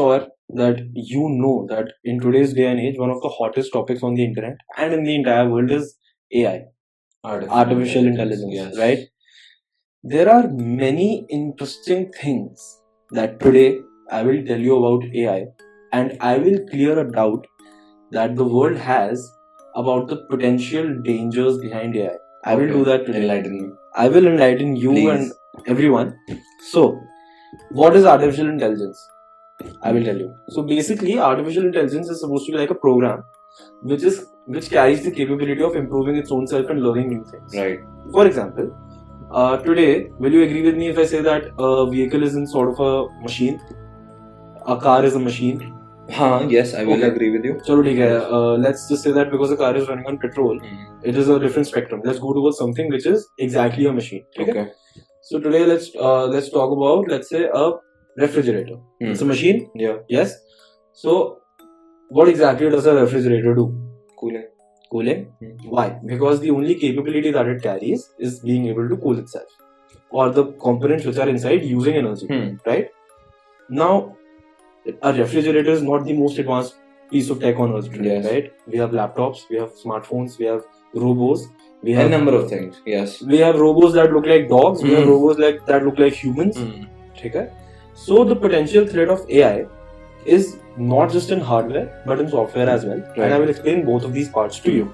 sure that you know that in today's day and age, one of the hottest topics on the internet and in the entire world is AI, artificial intelligence, Yes. right? There are many interesting things that today I will tell you about AI, and I will clear a doubt that the world has about the potential dangers behind AI. I will do that today. Enlighten me. I will enlighten you Please. and everyone. So, what is artificial intelligence? I will tell you. So basically, artificial intelligence is supposed to be like a program, which is which carries the capability of improving its own self and learning new things. Right. For example, uh, today, will you agree with me if I say that a vehicle is in sort of a machine? A car is a machine. Huh, yes, I will Okay. agree with you. चलो ठीक है. Uh, let's just say that because a car is running on petrol, Mm. it is a different spectrum. Let's go towards something which is exactly a machine. ठीक है? Okay. So today let's uh, let's talk about let's say a refrigerator. Hmm. It's a machine. Yeah. Yes. So what exactly does a refrigerator do? Cooling. Cooling. Hmm. Why? Because the only capability that it carries is being able to cool itself, or the components which are inside using energy. Hmm. Right. Now, a refrigerator is not the most advanced piece of tech on earth today. Yes. Right. We have laptops. We have smartphones. We have robos. We A have number of things. Yes. we have robos that look like dogs. We have Hmm. robos like that look like humans. Mm. ठीक है so the potential threat of AI is not just in hardware but in software as well. And I will explain both of these parts to you.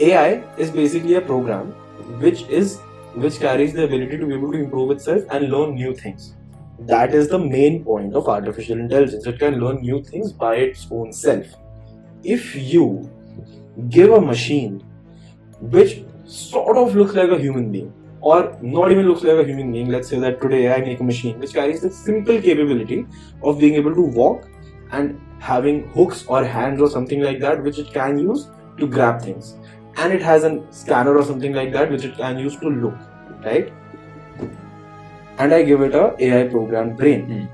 AI is basically a program which is which carries the ability to be able to improve itself and learn new things. That is the main point of artificial intelligence. It can learn new things by its own self. If you give a machine which sort of looks like a human being or not even looks like a human being. Let's say that today I make a machine which carries the simple capability of being able to walk and having hooks or hands or something like that which it can use to grab things. And it has a scanner or something like that which it can use to look, right? And I give it a AI programmed brain. Hmm.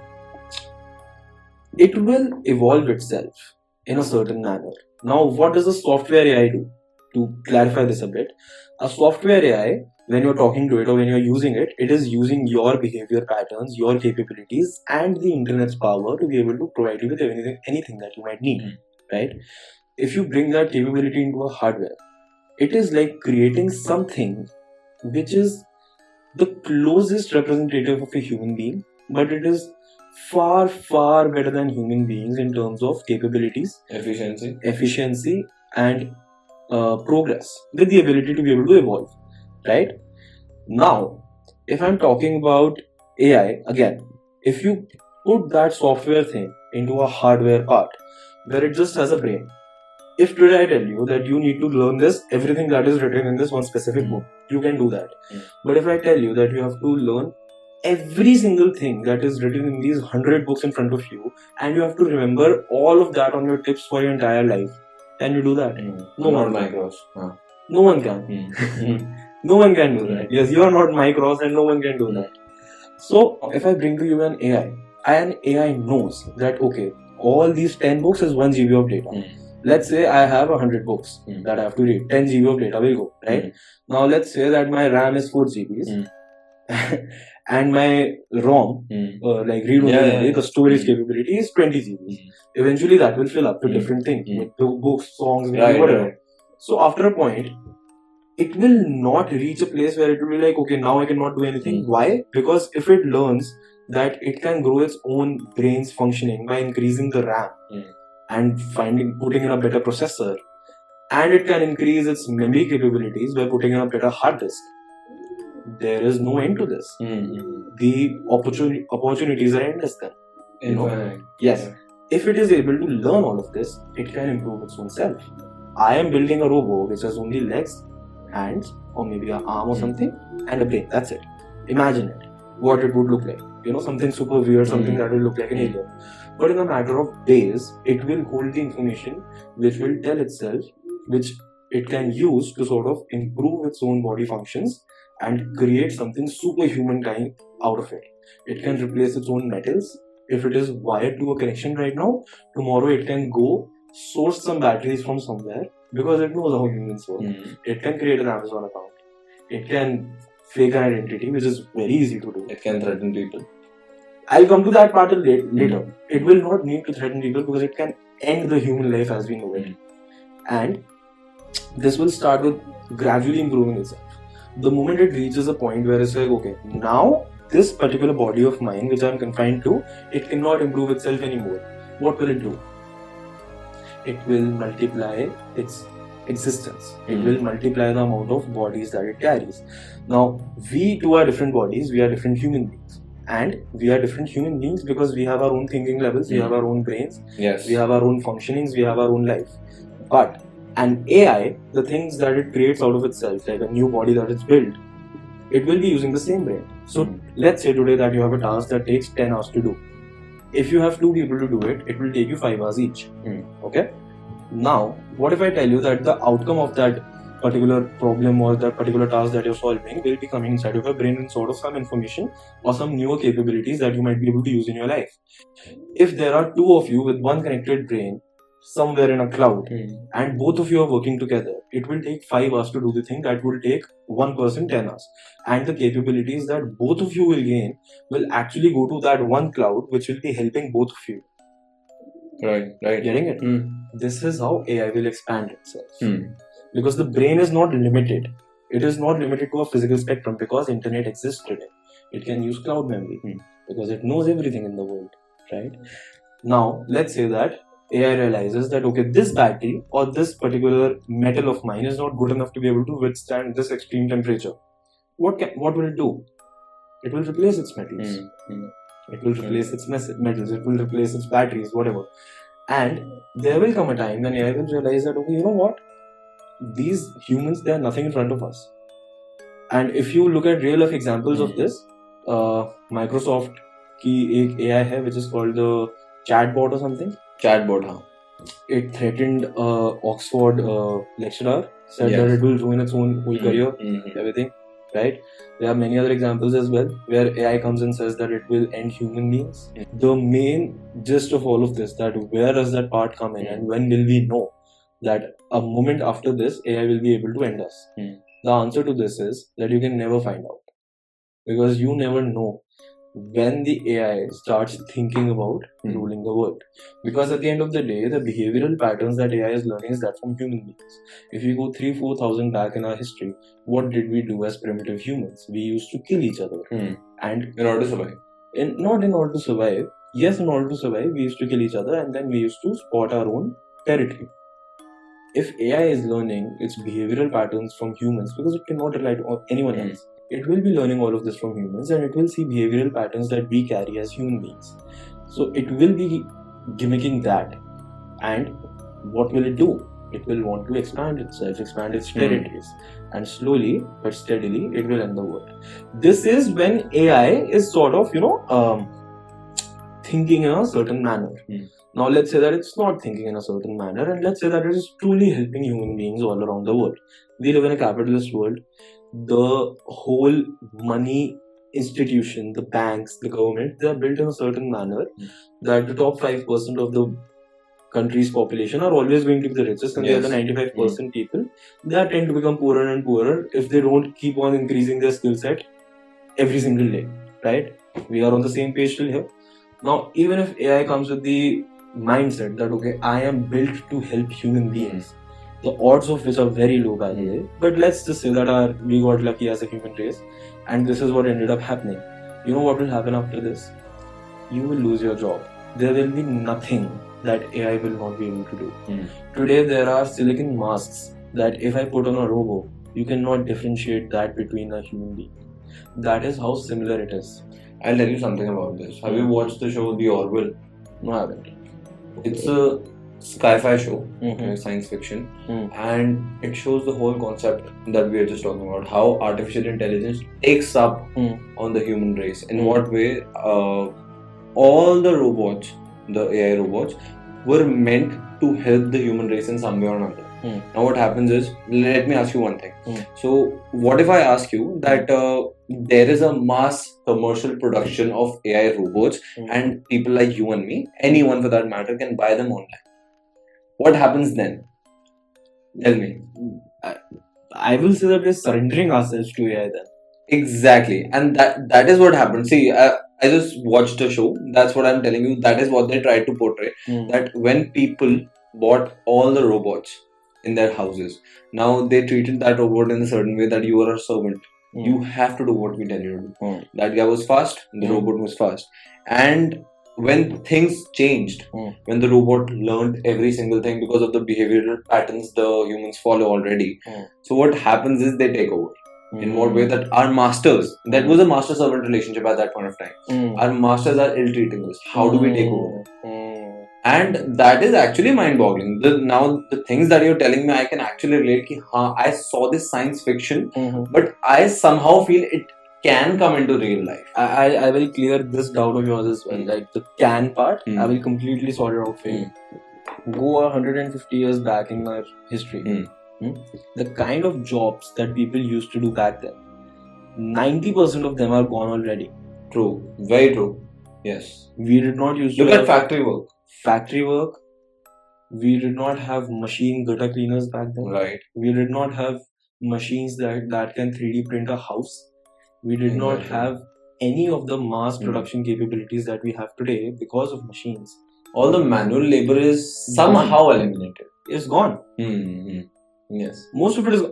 It will evolve itself in a certain manner. Now, what does a software AI do? To clarify this a bit, a software AI when you're talking to it or when you're using it, it is using your behavior patterns, your capabilities, and the internet's power to be able to provide you with anything, anything that you might need. Mm. Right? If you bring that capability into a hardware, it is like creating something which is the closest representative of a human being, but it is far, far better than human beings in terms of capabilities, Efficiency. efficiency, and uh, progress with the ability to be able to evolve right now if i'm talking about ai again if you put that software thing into a hardware part where it just has a brain if today i tell you that you need to learn this everything that is written in this one specific book you can do that Mm. but if i tell you that you have to learn every single thing that is written in these 100 books in front of you and you have to remember all of that on your tips for your entire life can you do that Mm. No Not one. micros. Huh. no one can Mm. no one can do that. Yes, you are not my cross and no one can do that. So, if I bring to you an AI, and AI knows that, okay, all these 10 books is 1 GB of data. Mm. Let's say I have 100 books Mm. that I have to read. 10 GB of data will go, right? Now, let's say that my RAM is 4 GBs Mm. and my ROM, Mm. uh, like read only Yeah, yeah, memory, yeah. the storage Mm. capability is 20 GBs. Mm. Eventually, that will fill up to Mm. different things, Mm. with books, songs, Right, whatever. right. So after a point, it will not reach a place where it will be like, okay, now I cannot do anything. Mm. Why? Because if it learns that it can grow its own brain's functioning by increasing the RAM Mm. and finding putting in a better processor, and it can increase its memory capabilities by putting in a better hard disk. There is no end to this. Mm. The opportunity opportunities are endless then. You know? Yes. If it is able to learn all of this, it can improve its own self. I am building a robot which has only legs, hands, or maybe an arm or something, and a brain. That's it. Imagine it. What it would look like. You know, something super weird, something Hmm. that will look like an alien. But in a matter of days, it will hold the information which will tell itself, which it can use to sort of improve its own body functions and create something superhuman kind out of it. It can replace its own metals. If it is wired to a connection right now, tomorrow it can go source some batteries from somewhere because it knows how humans work. Mm. It can create an Amazon account. It can fake an identity, which is very easy to do. It can threaten people. I'll come to that part la- later. It will not need to threaten people because it can end the human life as we know it. And this will start with gradually improving itself. The moment it reaches a point where it's like, okay, now this particular body of mine, which I'm confined to, it cannot improve itself anymore. What will it do? It will multiply its existence. It Hmm. will multiply the amount of bodies that it carries. Now, we two are different bodies, we are different human beings. And we are different human beings because we have our own thinking levels, we Hmm. have our own brains, Yes. we have our own functionings, we have our own life. But an AI, the things that it creates out of itself, like a new body that it's built, it will be using the same brain. So Hmm. let's say today that you have a task that takes 10 hours to do. If you have two people to do it, it will take you 5 hours each. Hmm. Okay? Now, what if I tell you that the outcome of that particular problem or that particular task that you're solving will be coming inside of your brain and sort of some information or some newer capabilities that you might be able to use in your life. If there are two of you with one connected brain somewhere in a cloud Hmm. and both of you are working together, it will take five hours to do the thing that will take one person 10 hours. And the capabilities that both of you will gain will actually go to that one cloud, which will be helping both of you. Right. Right. Getting it? Hmm. This is how AI will expand itself. Hmm. Because the brain is not limited. It is not limited to a physical spectrum because internet exists today. It can use cloud memory Hmm. because it knows everything in the world, right? Now, let's say that AI realizes that okay, this battery or this particular metal of mine is not good enough to be able to withstand this extreme temperature. What can what will it do? It will replace its metals. Hmm. Hmm. It will replace its mes- metals. It will replace its batteries, whatever. And there will come a time when AI will realize that okay, you know what? These humans, they are nothing in front of us. And if you look at real life examples of Hmm. this, uh, Microsoft की एक AI है which is called the chatbot or something. Chatbot. Huh. It threatened uh, Oxford uh, lecturer, said Yes. that it will ruin its own whole career Hmm. Hmm. everything, right? There are many other examples as well where AI comes and says that it will end human beings. The main gist of all of this that where does that part come in and when will we know that a moment after this AI will be able to end us? Hmm. The answer to this is that you can never find out because you never know when the AI starts thinking about Hmm. ruling the world. Because at the end of the day, the behavioral patterns that AI is learning is that from human beings. If you go three, four thousand back in our history, what did we do as primitive humans? We used to kill each other, Hmm. and In order to survive. in, not in order to survive. Yes, in order to survive, we used to kill each other, and then we used to spot our own territory. If AI is learning its behavioral patterns from humans, because it cannot rely on anyone Hmm. else, it will be learning all of this from humans, and it will see behavioral patterns that we carry as human beings. So it will be gimmicking that, and what will it do? It will want to expand itself, expand its Hmm. territories, and slowly but steadily, it will end the world. This is when AI is sort of, you know, um, thinking in a certain manner. Hmm. Now, let's say that it's not thinking in a certain manner, and let's say that it is truly helping human beings all around the world. We live in a capitalist world. The whole money institution, the banks, the government, they are built in a certain manner Hmm. that the top 5% of the country's population are always going to be the richest, and the other 95% people they are tend to become poorer and poorer if they don't keep on increasing their skill set every single day. Right? We are on the same page till here. Now, even if AI comes with the mindset that okay, I am built to help human beings, the odds of which are very low by the way. But let's just say that our, we got lucky as a human race, and this is what ended up happening. You know what will happen after this? You will lose your job. There will be nothing that AI will not be able to do. Hmm. Today there are silicon masks that if I put on a robo, you cannot differentiate that between a human being. That is how similar it is. I'll tell you something about this. Have you watched the show The Orville? No, I haven't. It's a sci-fi show, Mhm. okay, science fiction, Hmm. and it shows the whole concept that we are just talking about. How artificial intelligence takes up Hmm. on the human race. In Hmm. what way? Uh, all the robots, the AI robots, were meant to help the human race in some way or another. Hmm. Now, what happens is, let me ask you one thing. Hmm. So, what if I ask you that uh, there is a mass commercial production of AI robots, Hmm. and people like you and me, anyone for that matter, can buy them online? What happens then? Tell me. I, I will say that we're surrendering ourselves to AI then. Exactly, and that that is what happened. See, uh, I just watched a show. That's what I'm telling you. That is what they tried to portray. Hmm. That when people bought all the robots in their houses, now they treated that robot in a certain way that you are a servant. Hmm. You have to do what we tell you to do. Hmm. That guy was fast. The Hmm. robot was fast. And when things changed, Hmm. when the robot learned every single thing because of the behavioral patterns the humans follow already. Hmm. So what happens is they take over in what way that our masters that was a master servant relationship at that point of time Hmm. our masters are ill treating us how do we take over Hmm. and that is actually mind boggling the now the things that you're telling me i can actually relate ki, हाँ, i saw this science fiction Hmm. but i somehow feel it can come into real life I, I will clear this doubt of yours as well. Hmm. Like the can part, Hmm. I will completely sort it out for you. Go 150 years back in our history. Hmm. Hmm? The kind of jobs that people used to do back then, 90% of them are gone already. true very true yes We did not use look at factory work factory work. We did not have machine gutter cleaners back then. right We did not have machines that, that can 3D print a house. We did not have any of the mass Hmm. production capabilities that we have today because of machines. all the manual labor is somehow eliminated It's gone. hmm yes Most of it is.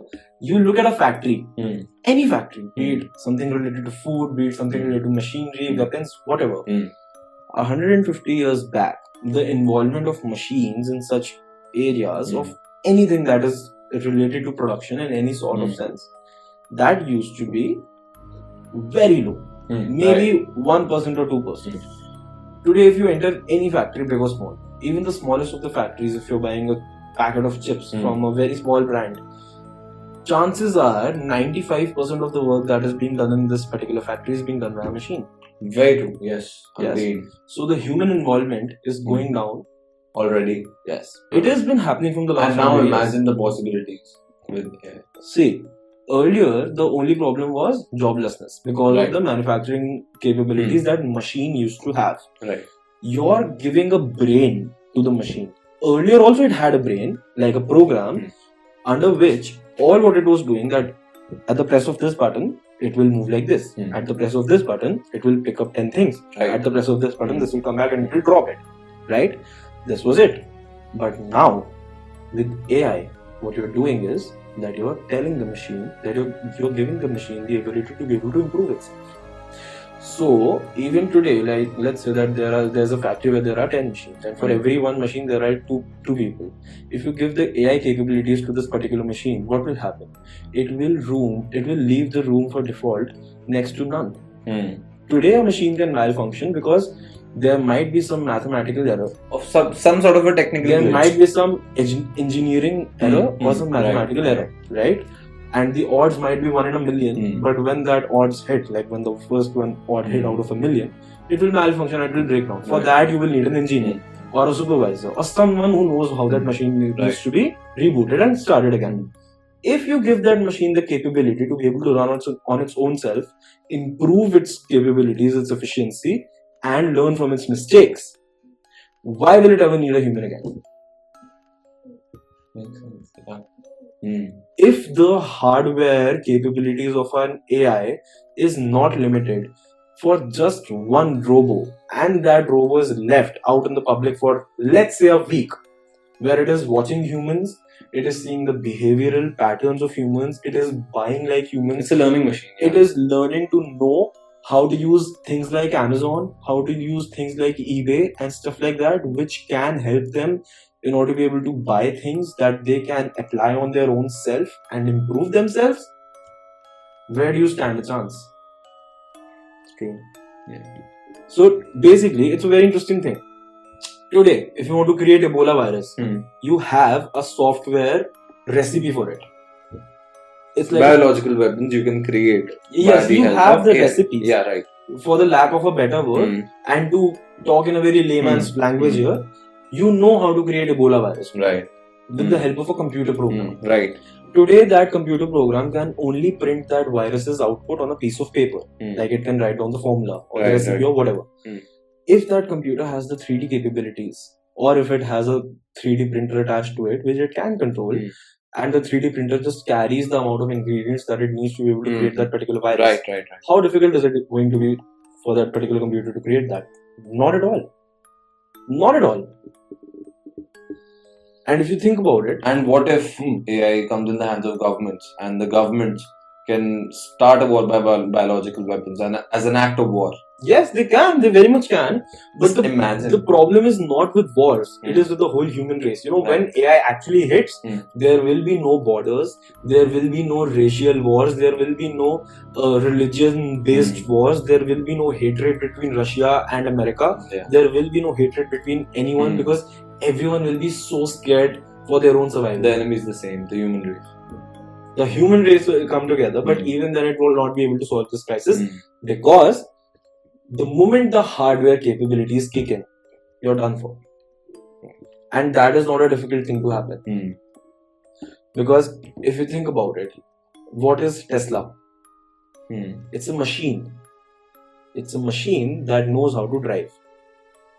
You look at a factory, Hmm. any factory, be it something related to food, be it something related to machinery, Hmm. weapons, whatever. Hmm. 150 years back, the involvement of machines in such areas Hmm. of anything that is related to production in any sort of Hmm. sense, that used to be very low, Hmm. maybe 1% or 2%. Today, if you enter any factory, big or small, even the smallest of the factories, if you're buying a packet of chips Hmm. from a very small brand, chances are 95% of the work that is being done in this particular factory is being done by a machine. very true yes Yes. agreed So the human involvement is going down. already Yes, it has been happening from the last. and now 100 years. imagine the possibilities with AI. See, earlier the only problem was joblessness because Right. of the manufacturing capabilities that machine used to have. right You're giving a brain to the machine. Earlier also it had a brain, like a program, Hmm. under which all what it was doing that at the press of this button, it will move like this. Hmm. At the press of this button, it will pick up 10 things. right At the press of this button, Hmm. this will come back and it will drop it. Right? This was it. But now, with AI, what you're doing is that you're telling the machine that you're, you're giving the machine the ability to be able to improve itself. So even today, like let's say that there are there's a factory where there are 10 machines, and for Hmm. every one machine there are two two people. If you give the AI capabilities to this particular machine, what will happen? It will room it will leave the room for default next to none Hmm. today a machine can malfunction because there might be some mathematical error of some some sort of a technical there glitch. might be some eng- engineering error Hmm, or hmm, some mathematical right. error right and the odds might be one in a million Hmm. but when that odds hit like when the first one odd hit Hmm. out of a million it will malfunction it will break down for Right. that you will need an engineer or a supervisor or someone who knows how that Hmm. machine needs Right. to be rebooted and started again if you give that machine the capability to be able to run on its, on its own self, improve its capabilities, its efficiency, and learn from its mistakes, why will it ever need a human again? Yeah. Hmm. If the hardware capabilities of an AI is not limited for just one robo, and that robo is left out in the public for let's say a week, where it is watching humans, it is seeing the behavioral patterns of humans, it is buying like humans, It's a learning machine. it is learning to know how to use things like Amazon, how to use things like eBay and stuff like that, which can help them in order to be able to buy things that they can apply on their own self and improve themselves. Where do you stand a chance? true. Yeah. So basically, it's a very interesting thing. Today, if you want to create Ebola virus, Hmm. you have a software recipe for it. It's like Biological weapons you can create. yes, you have the recipes. Yeah, right. For the lack of a better word, Hmm. and to talk in a very layman's language Hmm. here, you know how to create Ebola virus Right. with Hmm. the help of a computer program. Hmm. Right. Today, that computer program can only print that virus's output on a piece of paper. Hmm. Like it can write down the formula or the recipe right. or whatever. Hmm. If that computer has the 3D capabilities, or if it has a 3D printer attached to it, which it can control, Hmm. And the 3D printer just carries the amount of ingredients that it needs to be able to Hmm. create that particular virus. Right. Right. Right. How difficult is it going to be for that particular computer to create that. Not at all. Not at all. And if you think about it, And what if Hmm. AI comes in the hands of governments and the governments can start a war by bi- biological weapons and as an act of war? Yes, they can, they very much can. But the, imagine. the problem is not with wars, it Hmm. is with the whole human race. You know, when AI actually hits, Hmm. there will be no borders, there will be no racial wars, there will be no uh, religion based Hmm. wars, there will be no hatred between Russia and America, Yeah. there will be no hatred between anyone Hmm. because everyone will be so scared for their own survival. The enemy is the same, the human race. the human race will come together, but Hmm. even then, it will not be able to solve this crisis Mm. because the moment the hardware capabilities kick in, you're done for. And that is not a difficult thing to happen Mm. because if you think about it, what is Tesla? Mm. It's a machine. It's a machine that knows how to drive,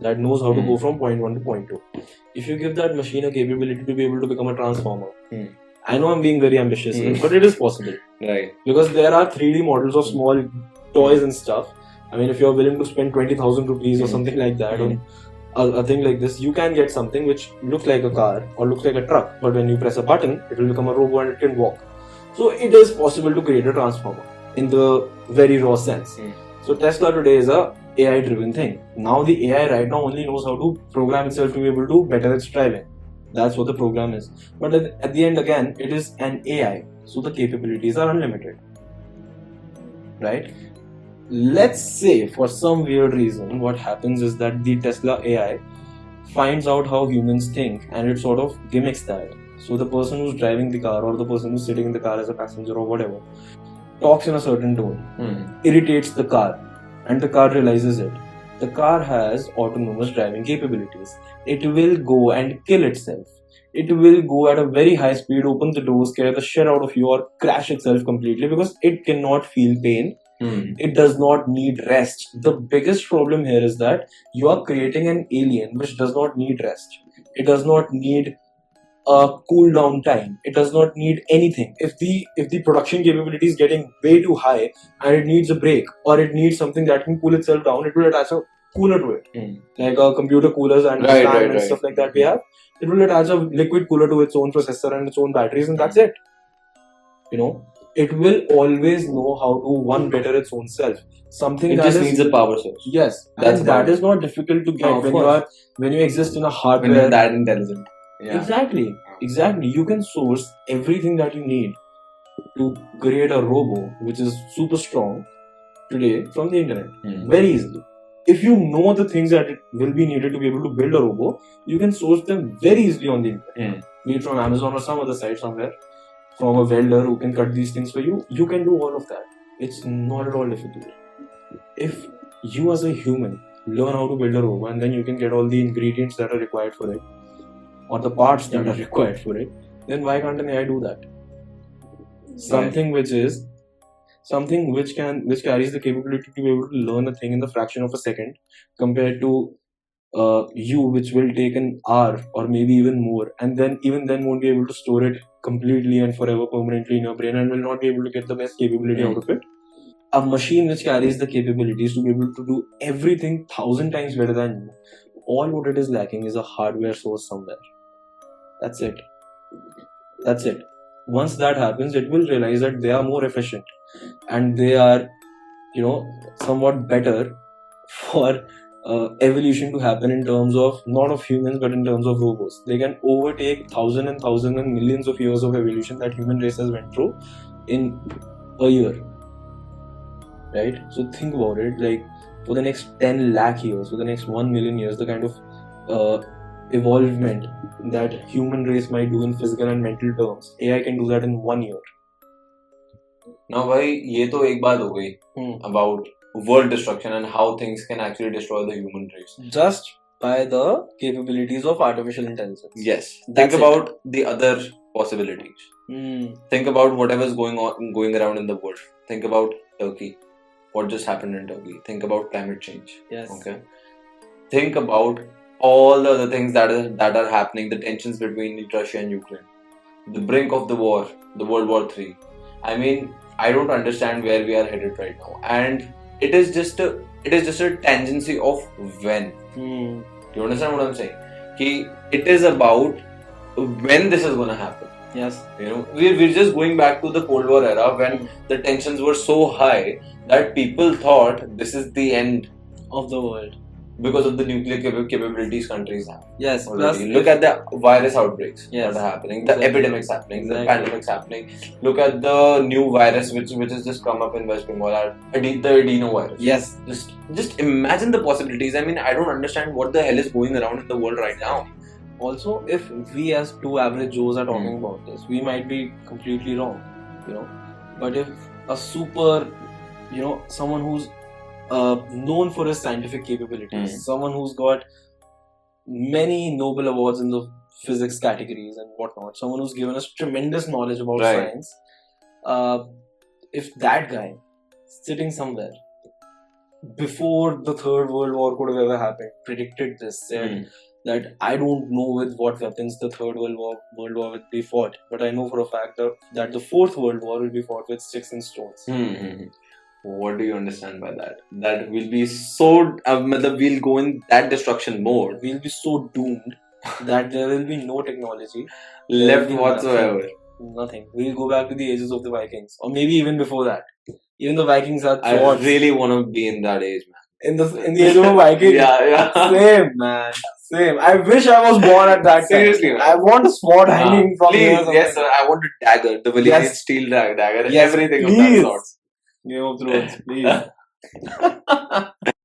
that knows how to Hmm. go from point one to point two. If you give that machine a capability to be able to become a transformer, Hmm. I know I'm being very ambitious, Hmm. but it is possible. Right. because there are 3D models of small toys and stuff. I mean, if you're willing to spend 20,000 rupees or Mm. something like that Mm. on a, a thing like this, you can get something which looks like a car or looks like a truck, but when you press a button, it will become a robot and it can walk. So it is possible to create a transformer in the very raw sense. Mm. So Tesla today is a AI driven thing. Now the AI right now only knows how to program itself to be able to better its driving. That's what the program is. But at the end, again, it is an AI, so the capabilities are unlimited. Right? Let's say, for some weird reason, what happens is that the Tesla AI finds out how humans think and it sort of gimmicks that. So the person who's driving the car or the person who's sitting in the car as a passenger or whatever talks in a certain tone, Mm. irritates the car, and the car realizes it. The car has autonomous driving capabilities. It will go and kill itself. It will go at a very high speed, open the door, scare the shit out of you, or crash itself completely because it cannot feel pain. Mm. It does not need rest. The biggest problem here is that you are creating an alien which does not need rest. It does not need a cool down time. It does not need anything. If the if the production capability is getting way too high and it needs a break or it needs something that can cool itself down, it will attach a cooler to it. Mm. Like uh, computer coolers and Right, right, and right. stuff like that we have. It will attach a liquid cooler to its own processor and its own batteries and that's it. You know, it will always know how to one better its own self. Something It that just is- needs a power source. Yes, That's that is not difficult to get No, when you are when you exist in a When hardware. you're that intelligent. Yeah. Exactly, exactly. You can source everything that you need to create a robo which is super strong today from the internet Mm. very easily. If you know the things that it will be needed to be able to build a robo, you can source them very easily on the internet. Mm. Be it from Amazon or some other site somewhere, from a welder who can cut these things for you. You can do all of that. It's not at all difficult. If you as a human learn how to build a robo and then you can get all the ingredients that are required for it, or the parts that are required for it, then why can't an AI do that? Something which is something which can which carries the capability to be able to learn a thing in the fraction of a second compared to uh, you which will take an hour or maybe even more and then even then won't be able to store it completely and forever permanently in your brain and will not be able to get the best capability out of it. A machine which carries the capabilities to be able to do everything thousand times better than you all what it is lacking is a hardware source somewhere. That's it. That's it. Once that happens it will realize that they are more efficient and they are you know somewhat better for uh, evolution to happen in terms of not of humans but in terms of robots they can overtake thousand and thousand and millions of years of evolution that human race has went through in a year right so think about it like for the next 10 lakh years for the next 1 million years the kind of uh, evolvement that human race might do in physical and mental terms ai can do that in one year Now, भाई ये तो एक बात हो गई Hmm. world destruction and how things can actually destroy the human race. just by the capabilities of artificial intelligence Yes. That's Think it. about the other possibilities. Hmm. Think about whatever's going on, going around in the world. Think about Turkey. What just happened in Turkey? Think about climate change. yes Okay. Think about all the other things that are that are happening. The tensions between Russia and Ukraine, the brink of the war, the World War Three. I mean, I don't understand where we are headed right now. And it is just a it is just a tangency of when. Hmm. You understand what I'm saying? Ki it is about when this is gonna happen. Yes. You know, we're, we're just going back to the Cold War era when the tensions were so high that people thought this is the end Of the world. Because of the nuclear capa- capabilities countries have. Yes. Plus, Already. Look at the virus outbreaks Yes. that are happening, the Exactly. epidemics happening, the Exactly. pandemics happening. Look at the new virus which which has just come up in West Bengal, ade- the adenovirus. yes. Just just imagine the possibilities. I mean, I don't understand what the hell is going around in the world right now. Also, if we as two average Joes are talking Hmm. about this, we might be completely wrong, you know. But if a super, you know, someone who's uh, known for his scientific capabilities, Hmm. someone who's got many Nobel awards in the physics categories and whatnot, someone who's given us tremendous knowledge about Right. science, uh, if that guy sitting somewhere before the third world war could have ever happened predicted this said Hmm. that I don't know with what weapons the third world war world war will be fought, but I know for a fact that, that the fourth world war will be fought with sticks and stones. Hmm, hmm, hmm. What do you understand by that? That will be so. Uh, we'll go in that destruction mode We'll be so doomed that there will be no technology left whatsoever. Nothing. We'll go back to the ages of the Vikings, or maybe even before that. Even the Vikings are I swords. really want to be in that age, man. in the in the age of a Viking. Yeah, yeah. Same man, same. I wish I was born at that Seriously, time. man. I want a sword hanging from please, here. yes, sir. I want a dagger, the Valyrian Yes. steel dag- dagger, Yes, everything of please. that sort. Game of Thrones, please.